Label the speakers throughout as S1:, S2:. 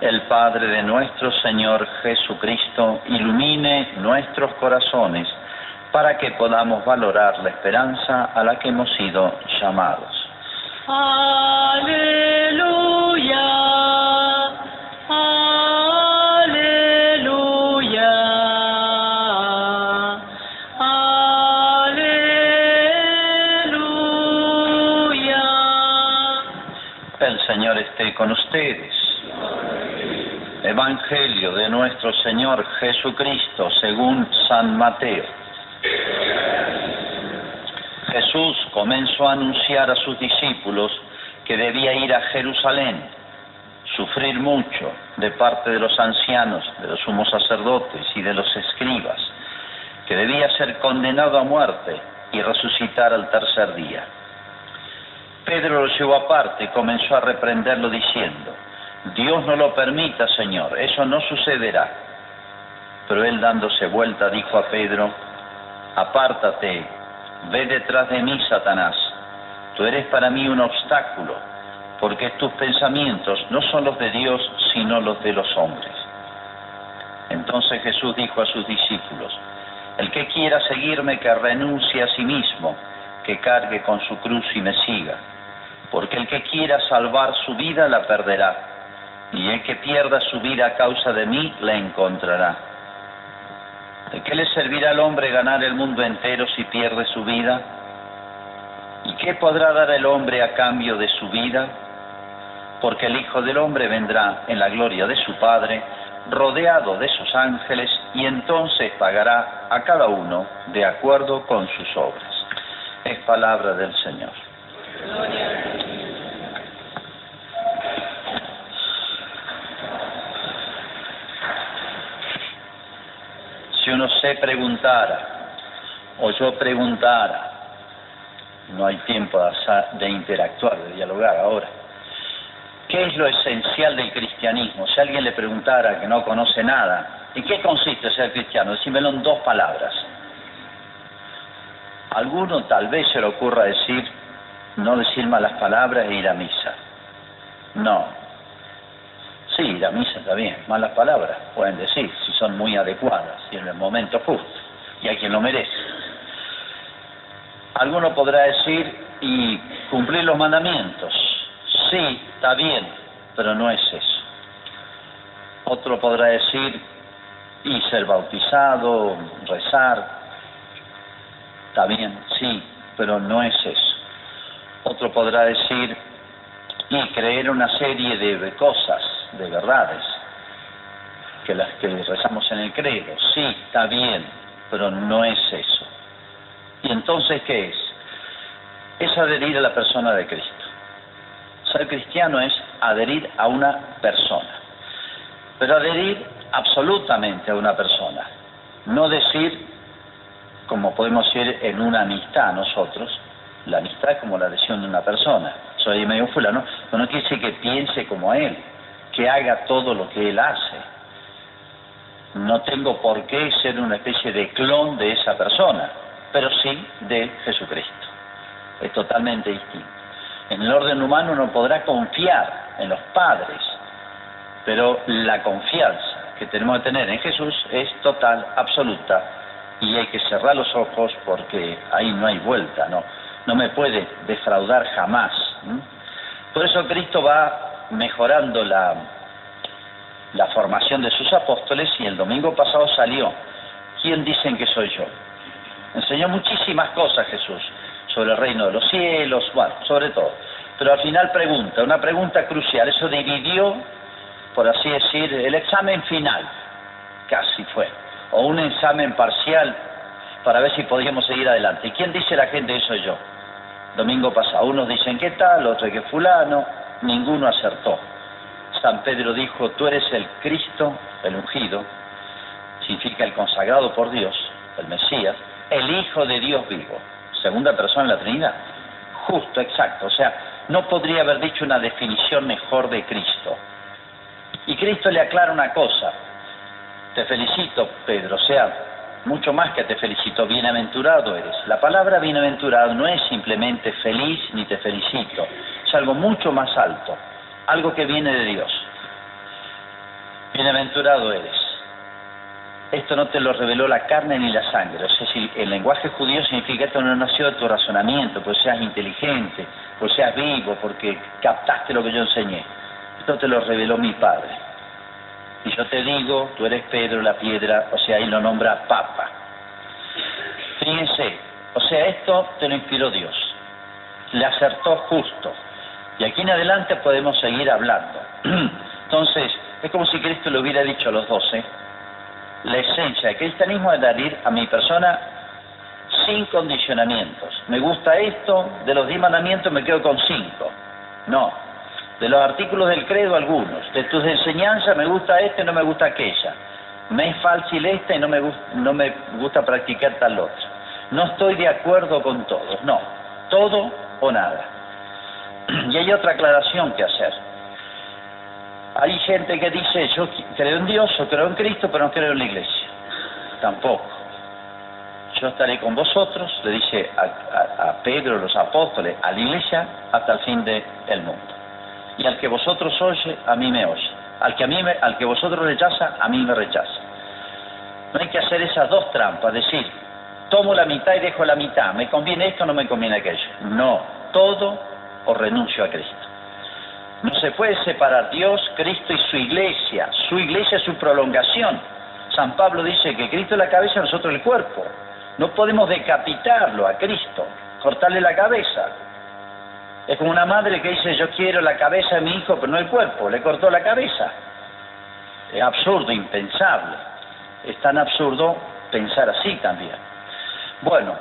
S1: El Padre de nuestro Señor Jesucristo ilumine nuestros corazones para que podamos valorar la esperanza a la que hemos sido llamados.
S2: Aleluya.
S1: Ustedes. Evangelio de nuestro Señor Jesucristo según San Mateo. Jesús comenzó a anunciar a sus discípulos que debía ir a Jerusalén, sufrir mucho de parte de los ancianos, de los sumos sacerdotes y de los escribas, que debía ser condenado a muerte y resucitar al tercer día. Pedro lo llevó aparte y comenzó a reprenderlo diciendo, Dios no lo permita, Señor, eso no sucederá. Pero él dándose vuelta dijo a Pedro, apártate, ve detrás de mí, Satanás, tú eres para mí un obstáculo, porque tus pensamientos no son los de Dios, sino los de los hombres. Entonces Jesús dijo a sus discípulos, el que quiera seguirme, que renuncie a sí mismo, que cargue con su cruz y me siga, porque el que quiera salvar su vida la perderá y el que pierda su vida a causa de mí la encontrará. ¿De qué le servirá al hombre ganar el mundo entero si pierde su vida? ¿Y qué podrá dar el hombre a cambio de su vida? Porque el Hijo del Hombre vendrá en la gloria de su Padre, rodeado de sus ángeles, y entonces pagará a cada uno de acuerdo con sus obras. Es palabra del Señor. Uno se preguntara, o yo preguntara, no hay tiempo de interactuar, de dialogar ahora, ¿qué es lo esencial del cristianismo? Si alguien le preguntara que no conoce nada, ¿en qué consiste ser cristiano? Decímelo en dos palabras. Alguno tal vez se le ocurra decir, no decir malas palabras e ir a misa. No, Sí, la misa está bien, malas palabras pueden decir, si son muy adecuadas y en el momento justo, y hay quien lo merece. Alguno podrá decir, y cumplir los mandamientos, sí, está bien, pero no es eso. Otro podrá decir, y ser bautizado, rezar, está bien, sí, pero no es eso. Otro podrá decir, y creer una serie de cosas, de verdades, que las que rezamos en el credo. Sí, está bien, pero no es eso. ¿Y entonces qué es? Es adherir a la persona de Cristo. Ser cristiano es adherir a una persona, pero adherir absolutamente a una persona. No decir, como podemos decir en una amistad nosotros, la amistad como la adhesión de una persona. Soy medio fulano, pero no quiere decir que piense como él, que haga todo lo que él hace. No tengo por qué ser una especie de clon de esa persona, pero sí de Jesucristo. Es totalmente distinto. En el orden humano uno podrá confiar en los padres, pero la confianza que tenemos que tener en Jesús es total, absoluta, y hay que cerrar los ojos porque ahí no hay vuelta, no, no me puede defraudar jamás. Por eso Cristo va mejorando la, la formación de sus apóstoles y el domingo pasado salió. ¿Quién dicen que soy yo? Enseñó muchísimas cosas Jesús sobre el reino de los cielos, bueno, sobre todo. Pero al final pregunta, una pregunta crucial, eso dividió, por así decir, el examen final, casi fue, o un examen parcial para ver si podíamos seguir adelante. ¿Y quién dice la gente eso yo? Domingo pasado, unos dicen que tal, otros que fulano, ninguno acertó. San Pedro dijo, tú eres el Cristo, el ungido, significa el consagrado por Dios, el Mesías, el Hijo de Dios vivo, segunda persona en la Trinidad. Justo, exacto. O sea, no podría haber dicho una definición mejor de Cristo. Y Cristo le aclara una cosa. Te felicito, Pedro. O sea, mucho más que te felicito, bienaventurado eres. La palabra bienaventurado no es simplemente feliz ni te felicito, es algo mucho más alto, algo que viene de Dios. Bienaventurado eres. Esto no te lo reveló la carne ni la sangre. Es decir, el lenguaje judío significa esto no nació de tu razonamiento, pues seas inteligente, pues seas vivo, porque captaste lo que yo enseñé. Esto te lo reveló mi Padre. Y yo te digo, tú eres Pedro, la piedra, o sea, ahí lo nombra Papa. Fíjense, o sea, esto te lo inspiró Dios. Le acertó justo. Y aquí en adelante podemos seguir hablando. Entonces, es como si Cristo le hubiera dicho a los doce, la esencia del cristianismo es dar ir a mi persona sin condicionamientos. Me gusta esto, de los diez mandamientos me quedo con cinco. No, de los artículos del credo algunos, de tus enseñanzas me gusta este no me gusta aquella, me es fácil esta y no me, gusta, practicar tal otro. No estoy de acuerdo con todos, no, todo o nada. Y hay otra aclaración que hacer. Hay gente que dice, yo creo en Dios, yo creo en Cristo, pero no creo en la iglesia. Tampoco. Yo estaré con vosotros, le dice a, Pedro, los apóstoles, a la iglesia, hasta el fin del mundo y al que vosotros oye, a mí me oye. Al que, a mí al que vosotros rechaza, a mí me rechaza. No hay que hacer esas dos trampas, decir, tomo la mitad y dejo la mitad, me conviene esto no me conviene aquello. No, todo o renuncio a Cristo. No se puede separar Dios, Cristo y su iglesia. Su iglesia es su prolongación. San Pablo dice que Cristo es la cabeza, nosotros el cuerpo. No podemos decapitarlo a Cristo, cortarle la cabeza. Es como una madre que dice, yo quiero la cabeza de mi hijo, pero no el cuerpo, le cortó la cabeza. Es absurdo, impensable. Es tan absurdo pensar así también. Bueno,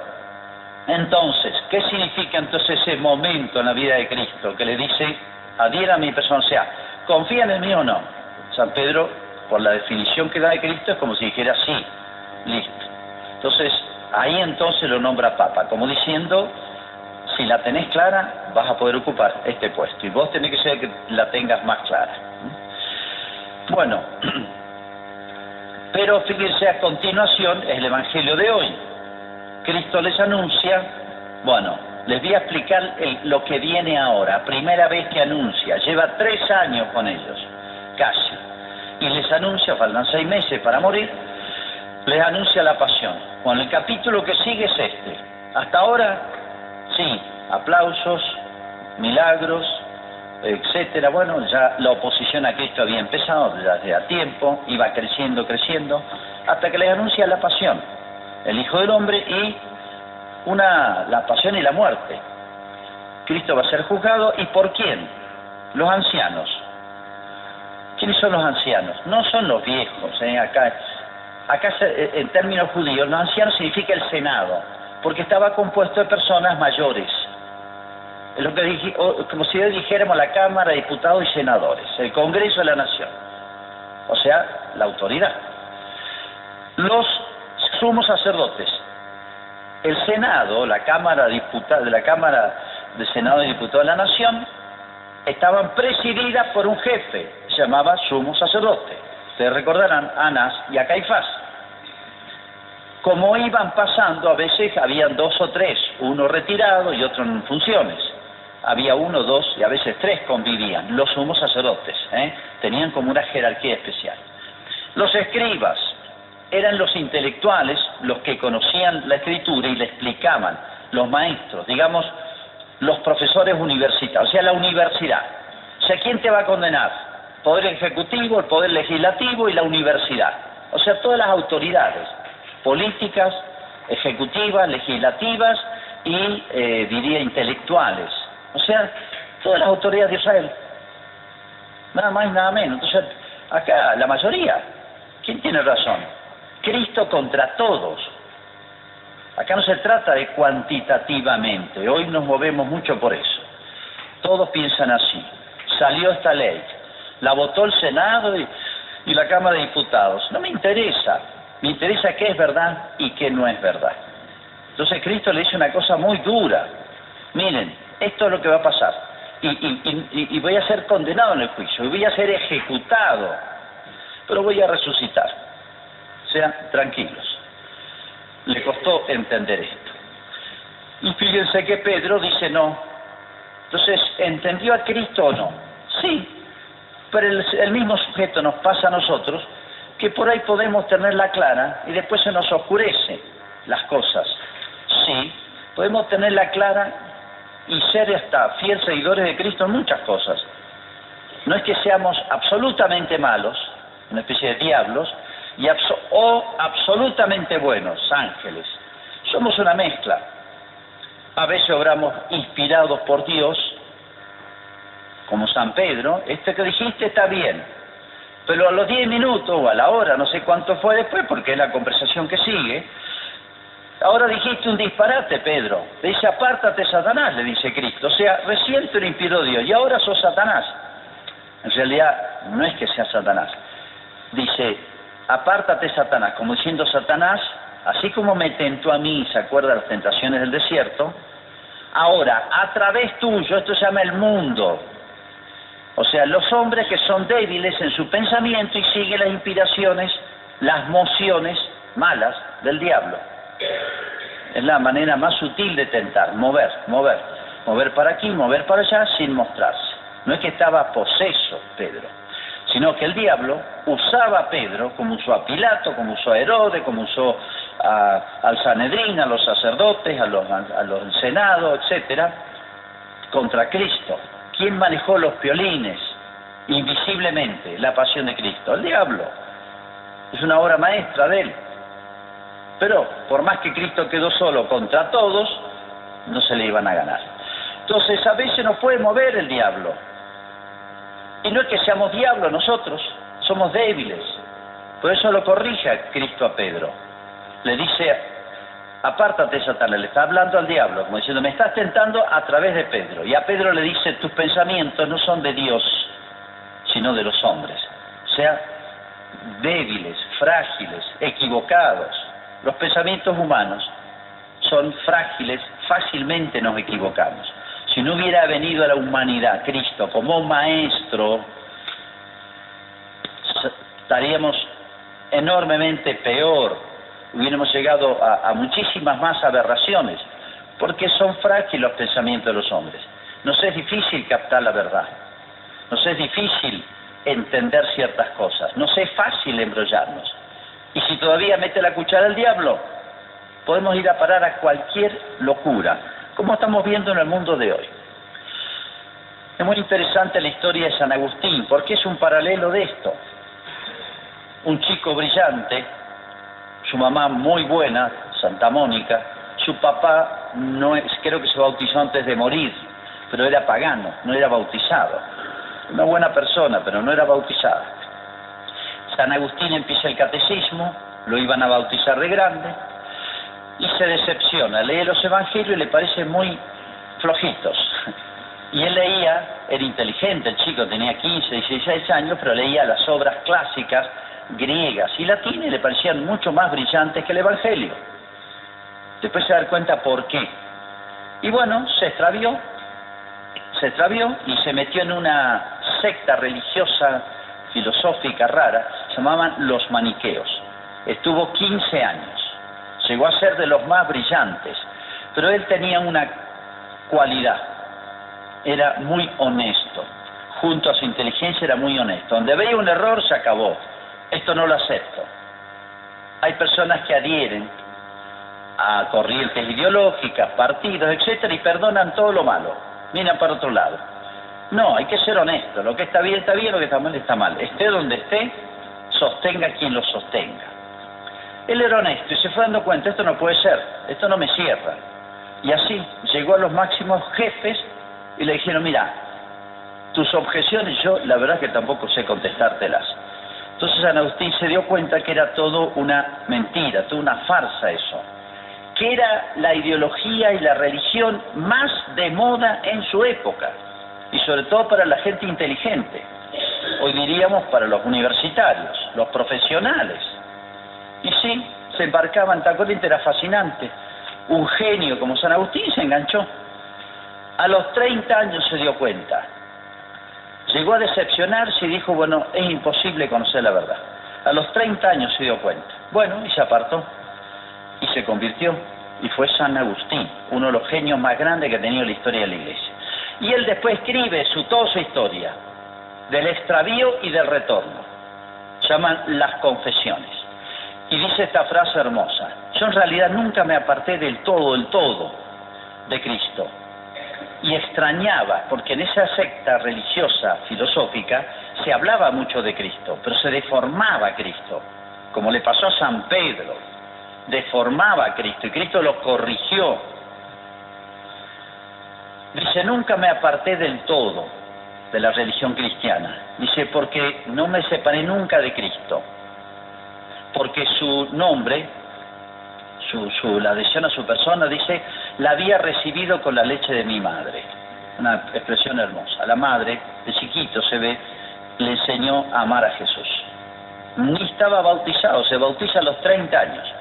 S1: entonces, ¿qué significa entonces ese momento en la vida de Cristo que le dice, adhiera a mi persona, o sea, confía en mí o no? San Pedro, por la definición que da de Cristo, es como si dijera sí, listo. Entonces, ahí entonces lo nombra Papa, como diciendo, si la tenés clara, vas a poder ocupar este puesto. Y vos tenés que ser que la tengas más clara. Bueno, pero fíjense a continuación es el Evangelio de hoy. Cristo les anuncia, bueno, les voy a explicar lo que viene ahora, primera vez que anuncia, lleva tres años con ellos, casi, y les anuncia, faltan seis meses para morir, les anuncia la pasión. Bueno, el capítulo que sigue es este. Hasta ahora Sí, aplausos, milagros, etcétera. Bueno, ya la oposición a Cristo había empezado desde hace tiempo, iba creciendo, creciendo, hasta que les anuncia la pasión, el Hijo del Hombre y una, la pasión y la muerte. Cristo va a ser juzgado y por quién? Los ancianos. ¿Quiénes son los ancianos? No son los viejos. ¿eh? Acá, acá en términos judíos, los ancianos significa el Senado porque estaba compuesto de personas mayores. Es lo que como si dijéramos la Cámara de Diputados y Senadores, el Congreso de la Nación, o sea, la autoridad. Los sumos sacerdotes, el Senado, la Cámara de, la Cámara de Senado y Diputados de la Nación, estaban presididas por un jefe, se llamaba sumo sacerdote. Ustedes recordarán Anás y a Caifás como iban pasando, a veces habían dos o tres, uno retirado y otro en funciones. Había uno, dos y a veces tres convivían, los sumos sacerdotes, ¿eh? tenían como una jerarquía especial. Los escribas eran los intelectuales, los que conocían la escritura y le explicaban, los maestros, digamos, los profesores universitarios, o sea, la universidad. O sea, ¿quién te va a condenar? Poder ejecutivo, el poder legislativo y la universidad. O sea, todas las autoridades políticas, ejecutivas, legislativas y, eh, diría, intelectuales. O sea, todas las autoridades de Israel. Nada más nada menos. Entonces, acá, la mayoría, ¿quién tiene razón? Cristo contra todos. Acá no se trata de cuantitativamente, hoy nos movemos mucho por eso. Todos piensan así. Salió esta ley, la votó el Senado y la Cámara de Diputados. No me interesa, me interesa qué es verdad y qué no es verdad. Entonces Cristo le dice una cosa muy dura. Miren, esto es lo que va a pasar. Y, voy a ser condenado en el juicio, y voy a ser ejecutado, pero voy a resucitar. Sean tranquilos. le costó entender esto. Y fíjense que Pedro dice no. Entonces, ¿entendió a Cristo o no? Sí, pero el mismo sujeto nos pasa a nosotros que por ahí podemos tenerla clara y después se nos oscurece las cosas. Sí, podemos tenerla clara y ser hasta fiel seguidores de Cristo en muchas cosas. No es que seamos absolutamente malos, una especie de diablos, y o absolutamente buenos, ángeles. Somos una mezcla. A veces obramos inspirados por Dios, como San Pedro, este que dijiste está bien, pero a los diez minutos o a la hora, no sé cuánto fue después, porque es la conversación que sigue, ahora dijiste un disparate, Pedro. Le dice, apártate, Satanás, le dice Cristo. O sea, recién te lo Dios y ahora sos Satanás. En realidad, no es que sea Satanás. Dice, apártate, Satanás, como diciendo Satanás, así como me tentó a mí, se acuerda las tentaciones del desierto, ahora, a través tuyo, esto se llama el mundo, o sea, los hombres que son débiles en su pensamiento y siguen las inspiraciones, las mociones malas del diablo. Es la manera más sutil de tentar, mover, mover, mover para aquí, mover para allá sin mostrarse. No es que estaba poseso Pedro, sino que el diablo usaba a Pedro como usó a Pilato, como usó a Herodes, como usó al Sanedrín, a los sacerdotes, a los, a los senados, etcétera, contra Cristo. ¿Quién manejó los violines invisiblemente la pasión de Cristo? El diablo. Es una obra maestra de él. Pero por más que Cristo quedó solo contra todos, no se le iban a ganar. Entonces a veces nos puede mover el diablo. Y no es que seamos diablos nosotros, somos débiles. Por eso lo corrige Cristo a Pedro. Le dice apártate Satanás, le está hablando al diablo, como diciendo, me estás tentando a través de Pedro. Y a Pedro le dice, tus pensamientos no son de Dios, sino de los hombres. O sea, débiles, frágiles, equivocados. Los pensamientos humanos son frágiles, fácilmente nos equivocamos. Si no hubiera venido a la humanidad Cristo como maestro, estaríamos enormemente peor hubiéramos llegado a, muchísimas más aberraciones, porque son frágiles los pensamientos de los hombres. Nos es difícil captar la verdad, nos es difícil entender ciertas cosas, nos es fácil embrollarnos. Y si todavía mete la cuchara el diablo, podemos ir a parar a cualquier locura, como estamos viendo en el mundo de hoy. Es muy interesante la historia de San Agustín, porque es un paralelo de esto. Un chico brillante su mamá muy buena, Santa Mónica, su papá no es, creo que se bautizó antes de morir, pero era pagano, no era bautizado. Una buena persona, pero no era bautizado. San Agustín empieza el catecismo, lo iban a bautizar de grande, y se decepciona, lee los evangelios y le parecen muy flojitos. Y él leía, era inteligente, el chico tenía 15, 16 años, pero leía las obras clásicas griegas y latinas le parecían mucho más brillantes que el Evangelio. Después se da cuenta por qué. Y bueno, se extravió, se extravió y se metió en una secta religiosa, filosófica rara, se llamaban los maniqueos. Estuvo 15 años, llegó a ser de los más brillantes, pero él tenía una cualidad, era muy honesto, junto a su inteligencia era muy honesto. Donde veía un error se acabó, esto no lo acepto. Hay personas que adhieren a corrientes ideológicas, partidos, etcétera, y perdonan todo lo malo, miran para otro lado. No, hay que ser honesto. Lo que está bien está bien, lo que está mal está mal. Esté donde esté, sostenga quien lo sostenga. Él era honesto y se fue dando cuenta, esto no puede ser, esto no me cierra. Y así llegó a los máximos jefes y le dijeron, mira, tus objeciones yo la verdad que tampoco sé contestártelas. Entonces San Agustín se dio cuenta que era todo una mentira, toda una farsa eso, que era la ideología y la religión más de moda en su época, y sobre todo para la gente inteligente, hoy diríamos para los universitarios, los profesionales. Y sí, se embarcaban, Tacolinte era fascinante, un genio como San Agustín se enganchó. A los 30 años se dio cuenta, Llegó a decepcionarse y dijo, bueno, es imposible conocer la verdad. A los 30 años se dio cuenta. Bueno, y se apartó. y se convirtió y fue San Agustín, uno de los genios más grandes que ha tenido la historia de la Iglesia. Y él después escribe su, toda su historia, del extravío y del retorno. Llaman las confesiones. Y dice esta frase hermosa, yo en realidad nunca me aparté del todo, del todo de Cristo. Y extrañaba, porque en esa secta religiosa, filosófica, se hablaba mucho de Cristo, pero se deformaba Cristo, como le pasó a San Pedro, deformaba a Cristo y Cristo lo corrigió. Dice, nunca me aparté del todo de la religión cristiana. Dice, porque no me separé nunca de Cristo. Porque su nombre, su, su, la adhesión a su persona, dice, la había recibido con la leche de mi madre. Una expresión hermosa. La madre, de chiquito se ve, le enseñó a amar a Jesús. Ni estaba bautizado, se bautiza a los 30 años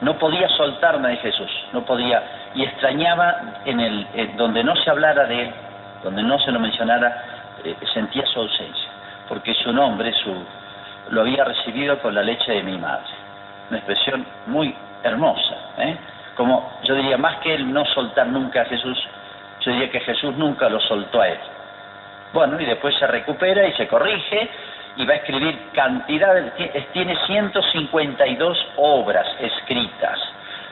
S1: no podía soltarme de Jesús, no podía, y extrañaba en el, eh, donde no se hablara de él, donde no se lo mencionara, eh, sentía su ausencia, porque su nombre, su, lo había recibido con la leche de mi madre. Una expresión muy hermosa, ¿eh? Como yo diría, más que él no soltar nunca a Jesús, yo diría que Jesús nunca lo soltó a él. Bueno, y después se recupera y se corrige, y va a escribir cantidades, tiene 152 obras escritas,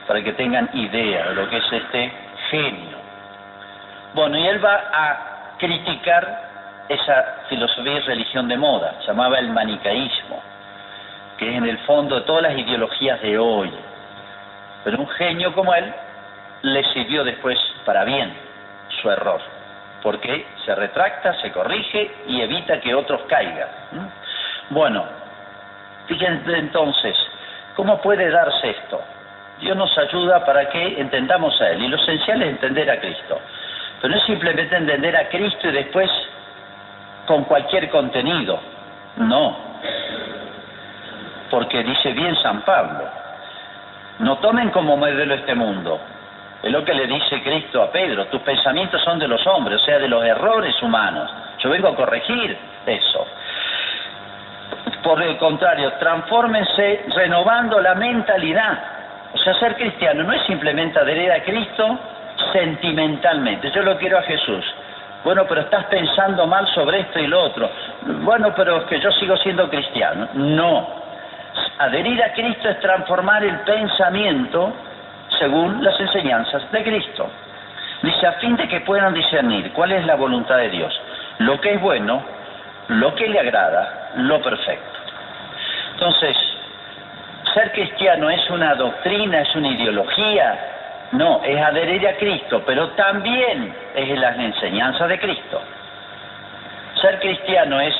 S1: para que tengan idea de lo que es este genio. Bueno, y él va a criticar esa filosofía y religión de moda, llamaba el manicaísmo, que es en el fondo de todas las ideologías de hoy. Pero un genio como él le sirvió después para bien su error porque se retracta, se corrige y evita que otros caigan. Bueno, fíjense entonces, ¿cómo puede darse esto? Dios nos ayuda para que entendamos a Él, y lo esencial es entender a Cristo. Pero no es simplemente entender a Cristo y después con cualquier contenido, no. Porque dice bien San Pablo, no tomen como modelo este mundo, es lo que le dice Cristo a Pedro, tus pensamientos son de los hombres, o sea, de los errores humanos. Yo vengo a corregir eso. Por el contrario, transfórmense renovando la mentalidad. O sea, ser cristiano no es simplemente adherir a Cristo sentimentalmente. Yo lo quiero a Jesús. Bueno, pero estás pensando mal sobre esto y lo otro. Bueno, pero es que yo sigo siendo cristiano. No. Adherir a Cristo es transformar el pensamiento según las enseñanzas de Cristo. Dice, a fin de que puedan discernir cuál es la voluntad de Dios, lo que es bueno, lo que le agrada, lo perfecto. Entonces, ser cristiano es una doctrina, es una ideología, no, es adherir a Cristo, pero también es las enseñanzas de Cristo. Ser cristiano es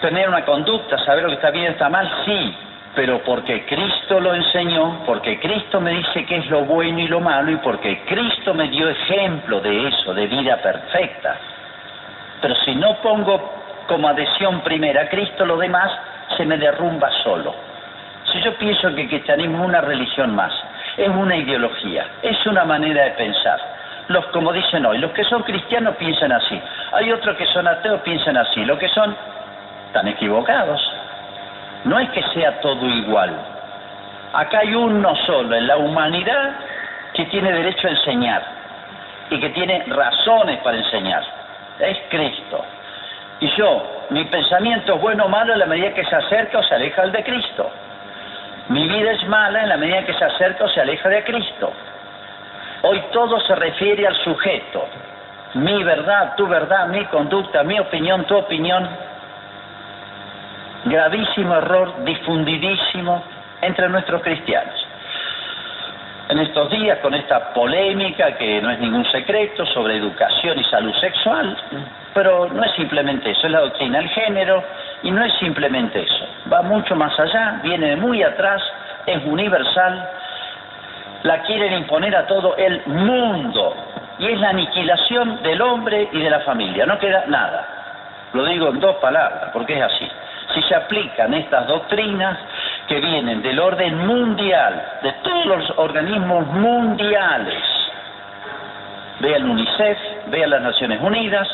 S1: tener una conducta, saber lo que está bien y está mal, sí, pero porque Cristo lo enseñó, porque Cristo me dice qué es lo bueno y lo malo y porque Cristo me dio ejemplo de eso, de vida perfecta. Pero si no pongo como adhesión primera a Cristo, lo demás se me derrumba solo. Si yo pienso que el cristianismo es una religión más, es una ideología, es una manera de pensar. Los, como dicen hoy, los que son cristianos piensan así. Hay otros que son ateos piensan así. Los que son, están equivocados. No es que sea todo igual. Acá hay uno solo en la humanidad que tiene derecho a enseñar y que tiene razones para enseñar. Es Cristo. Y yo, mi pensamiento es bueno o malo en la medida que se acerca o se aleja del de Cristo. Mi vida es mala en la medida que se acerca o se aleja de Cristo. Hoy todo se refiere al sujeto. Mi verdad, tu verdad, mi conducta, mi opinión, tu opinión gravísimo error difundidísimo entre nuestros cristianos. En estos días, con esta polémica, que no es ningún secreto, sobre educación y salud sexual, pero no es simplemente eso, es la doctrina del género, y no es simplemente eso, va mucho más allá, viene de muy atrás, es universal, la quieren imponer a todo el mundo, y es la aniquilación del hombre y de la familia, no queda nada. Lo digo en dos palabras, porque es así si se aplican estas doctrinas que vienen del orden mundial, de todos los organismos mundiales, vea el UNICEF, vea las Naciones Unidas,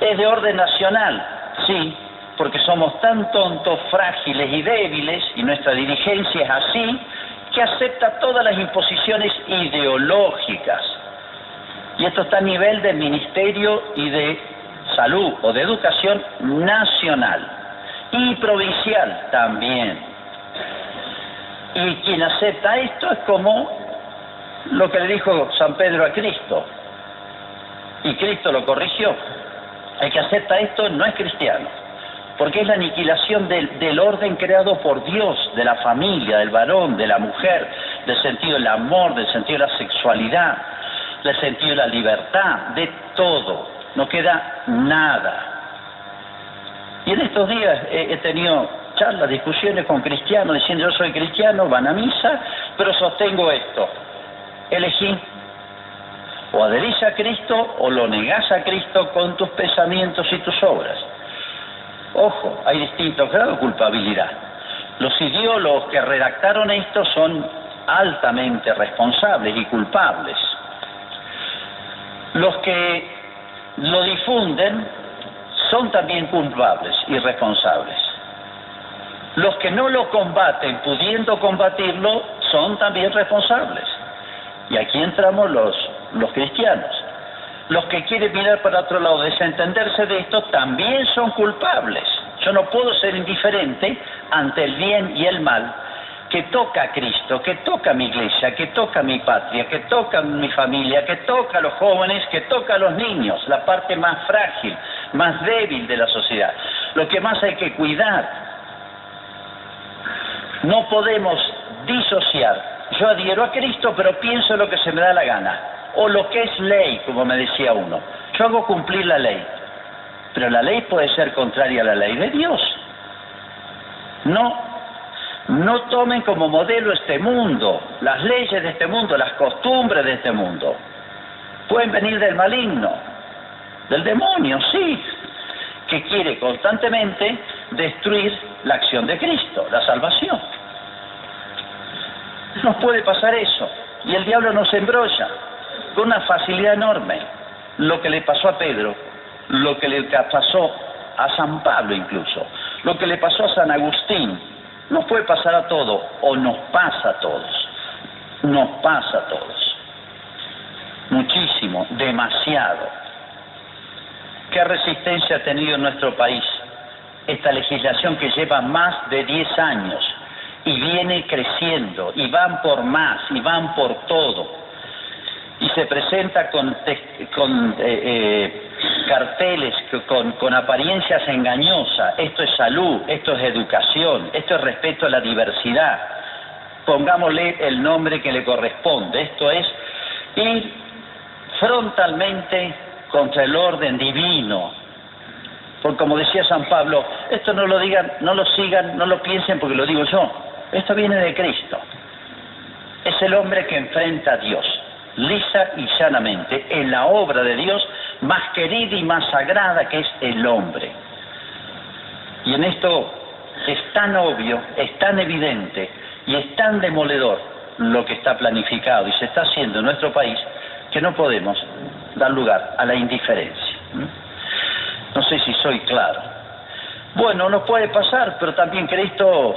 S1: es de orden nacional, sí, porque somos tan tontos, frágiles y débiles, y nuestra dirigencia es así, que acepta todas las imposiciones ideológicas. Y esto está a nivel de ministerio y de salud o de educación nacional y provincial también. Y quien acepta esto es como lo que le dijo San Pedro a Cristo. Y Cristo lo corrigió. El que acepta esto no es cristiano, porque es la aniquilación del, del, orden creado por Dios, de la familia, del varón, de la mujer, del sentido del amor, del sentido de la sexualidad, del sentido de la libertad, de todo. No queda nada. Y en estos días he, he tenido charlas, discusiones con cristianos diciendo yo soy cristiano, van a misa, pero sostengo esto. Elegí o adherís a Cristo o lo negás a Cristo con tus pensamientos y tus obras. Ojo, hay distintos grados de culpabilidad. Los ideólogos que redactaron esto son altamente responsables y culpables. Los que lo difunden son también culpables y responsables. Los que no lo combaten pudiendo combatirlo son también responsables. Y aquí entramos los, los cristianos. Los que quieren mirar para otro lado, desentenderse de esto, también son culpables. Yo no puedo ser indiferente ante el bien y el mal que toca a Cristo, que toca a mi iglesia, que toca a mi patria, que toca a mi familia, que toca a los jóvenes, que toca a los niños, la parte más frágil, más débil de la sociedad. Lo que más hay que cuidar. No podemos disociar yo adhiero a Cristo, pero pienso lo que se me da la gana, o lo que es ley, como me decía uno. Yo hago cumplir la ley, pero la ley puede ser contraria a la ley de Dios. No, no tomen como modelo este mundo, las leyes de este mundo, las costumbres de este mundo. Pueden venir del maligno, del demonio, sí, que quiere constantemente destruir la acción de Cristo, la salvación. Nos puede pasar eso. Y el diablo nos embrolla con una facilidad enorme. Lo que le pasó a Pedro, lo que le pasó a San Pablo incluso, lo que le pasó a San Agustín, nos puede pasar a todos, o nos pasa a todos. Nos pasa a todos. Muchísimo, demasiado. ¿Qué resistencia ha tenido en nuestro país esta legislación que lleva más de 10 años? y viene creciendo y van por más y van por todo y se presenta con, con eh, eh, carteles con, con apariencias engañosas esto es salud, esto es educación, esto es respeto a la diversidad. Pongámosle el nombre que le corresponde. Esto es ir frontalmente contra el orden divino. Porque como decía San Pablo esto no lo digan, no lo sigan, no lo piensen porque lo digo yo. Esto viene de Cristo. Es el hombre que enfrenta a Dios, lisa y sanamente, en la obra de Dios más querida y más sagrada que es el hombre. Y en esto es tan obvio, es tan evidente y es tan demoledor lo que está planificado y se está haciendo en nuestro país que no podemos dar lugar a la indiferencia. No sé si soy claro. Bueno, nos puede pasar, pero también Cristo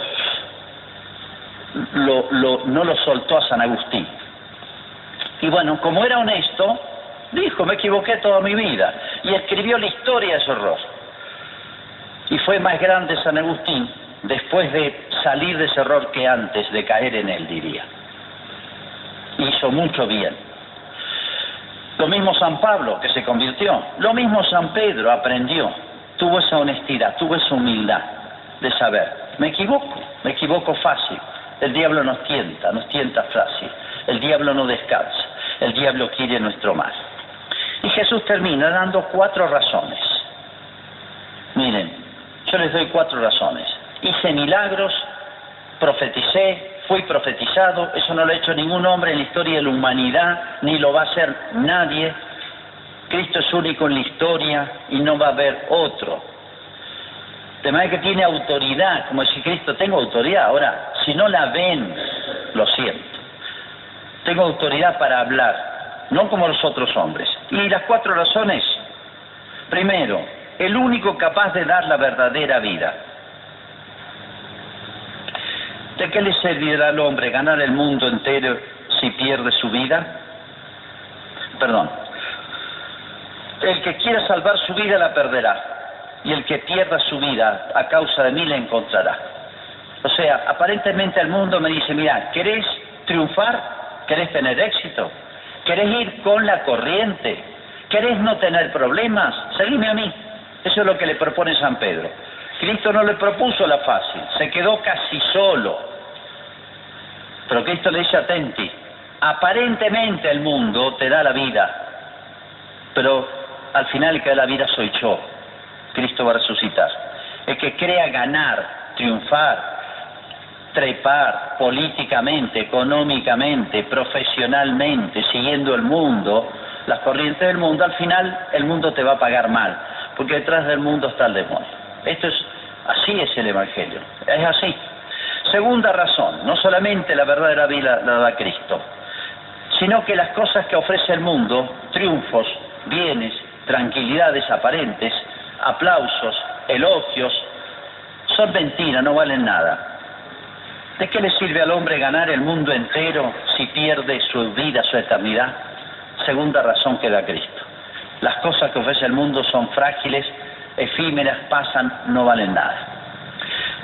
S1: lo, lo, no lo soltó a San Agustín. Y bueno, como era honesto, dijo, me equivoqué toda mi vida. Y escribió la historia de su error. Y fue más grande San Agustín después de salir de ese error que antes de caer en él, diría. Hizo mucho bien. Lo mismo San Pablo, que se convirtió. Lo mismo San Pedro, aprendió. Tuvo esa honestidad, tuvo esa humildad de saber, me equivoco, me equivoco fácil. El diablo nos tienta, nos tienta fácil. El diablo no descansa. El diablo quiere nuestro mal. Jesús termina dando cuatro razones. Miren, yo les doy cuatro razones. Hice milagros, profeticé, fui profetizado, eso no lo ha hecho ningún hombre en la historia de la humanidad, ni lo va a hacer nadie. Cristo es único en la historia y no va a haber otro. De manera que tiene autoridad, como si Cristo, tengo autoridad. Ahora, si no la ven, lo siento. Tengo autoridad para hablar, no como los otros hombres. Y las cuatro razones. Primero, el único capaz de dar la verdadera vida. ¿De qué le servirá al hombre ganar el mundo entero si pierde su vida? Perdón. El que quiera salvar su vida la perderá, y el que pierda su vida a causa de mí la encontrará. O sea, aparentemente el mundo me dice, mira, ¿querés triunfar? ¿Querés tener éxito? ¿Querés ir con la corriente? ¿Querés no tener problemas? Seguime a mí. Eso es lo que le propone San Pedro. Cristo no le propuso la fácil, se quedó casi solo. Pero Cristo le dice atenti, aparentemente el mundo te da la vida, pero al final el que da la vida soy yo. Cristo va a resucitar. El que crea ganar, triunfar, trepar políticamente, económicamente, profesionalmente, siguiendo el mundo, las corrientes del mundo, al final el mundo te va a pagar mal, porque detrás del mundo está el demonio. Esto es, así es el Evangelio, es así. Segunda razón, no solamente la verdadera vida la da Cristo, sino que las cosas que ofrece el mundo, triunfos, bienes, tranquilidades aparentes, aplausos, elogios, son mentiras, no valen nada. ¿De qué le sirve al hombre ganar el mundo entero si pierde su vida, su eternidad? Segunda razón que da Cristo. Las cosas que ofrece el mundo son frágiles, efímeras, pasan, no valen nada.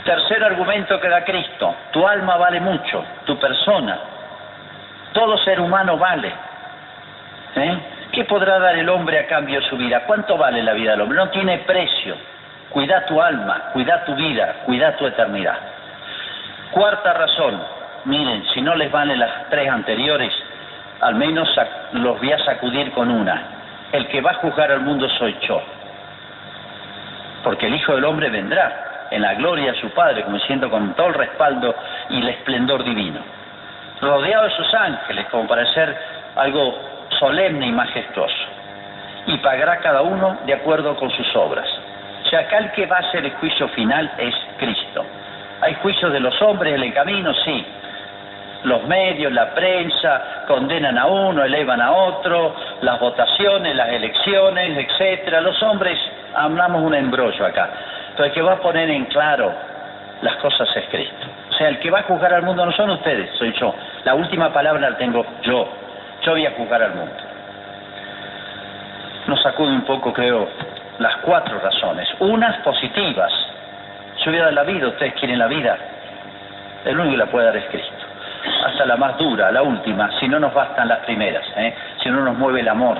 S1: Tercer argumento que da Cristo, tu alma vale mucho, tu persona, todo ser humano vale. ¿Eh? ¿Qué podrá dar el hombre a cambio de su vida? ¿Cuánto vale la vida del hombre? No tiene precio. Cuida tu alma, cuida tu vida, cuida tu eternidad. Cuarta razón, miren, si no les valen las tres anteriores, al menos los voy a sacudir con una. El que va a juzgar al mundo soy yo. Porque el Hijo del Hombre vendrá en la gloria de su Padre, como diciendo con todo el respaldo y el esplendor divino. Rodeado de sus ángeles, como para ser algo solemne y majestuoso. Y pagará cada uno de acuerdo con sus obras. O acá el que va a hacer el juicio final es Cristo. Hay juicios de los hombres en el camino, sí. Los medios, la prensa condenan a uno, elevan a otro, las votaciones, las elecciones, etcétera. Los hombres hablamos un embrollo acá. Pero el que va a poner en claro las cosas es Cristo. O sea, el que va a juzgar al mundo no son ustedes, soy yo. La última palabra la tengo yo. Yo voy a juzgar al mundo. Nos sacude un poco, creo, las cuatro razones. Unas positivas, yo voy a dar la vida, ustedes quieren la vida. El único que la puede dar es Cristo. Hasta la más dura, la última, si no nos bastan las primeras, ¿eh? si no nos mueve el amor,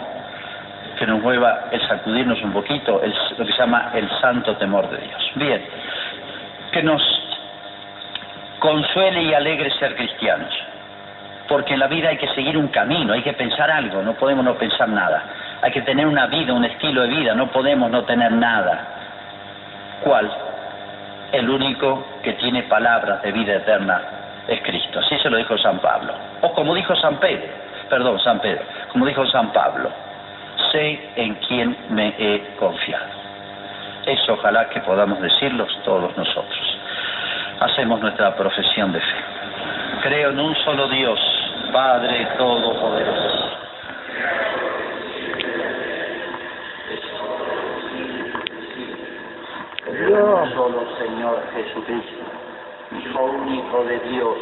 S1: que nos mueva el sacudirnos un poquito, el, lo que se llama el santo temor de Dios. Bien, que nos consuele y alegre ser cristianos, porque en la vida hay que seguir un camino, hay que pensar algo, no podemos no pensar nada, hay que tener una vida, un estilo de vida, no podemos no tener nada. ¿Cuál? El único que tiene palabras de vida eterna es Cristo. Así se lo dijo San Pablo. O como dijo San Pedro, perdón, San Pedro, como dijo San Pablo, sé en quién me he confiado. Eso ojalá que podamos decirlos todos nosotros. Hacemos nuestra profesión de fe. Creo en un solo Dios, Padre Todopoderoso. Solo Señor Jesucristo, Hijo único de Dios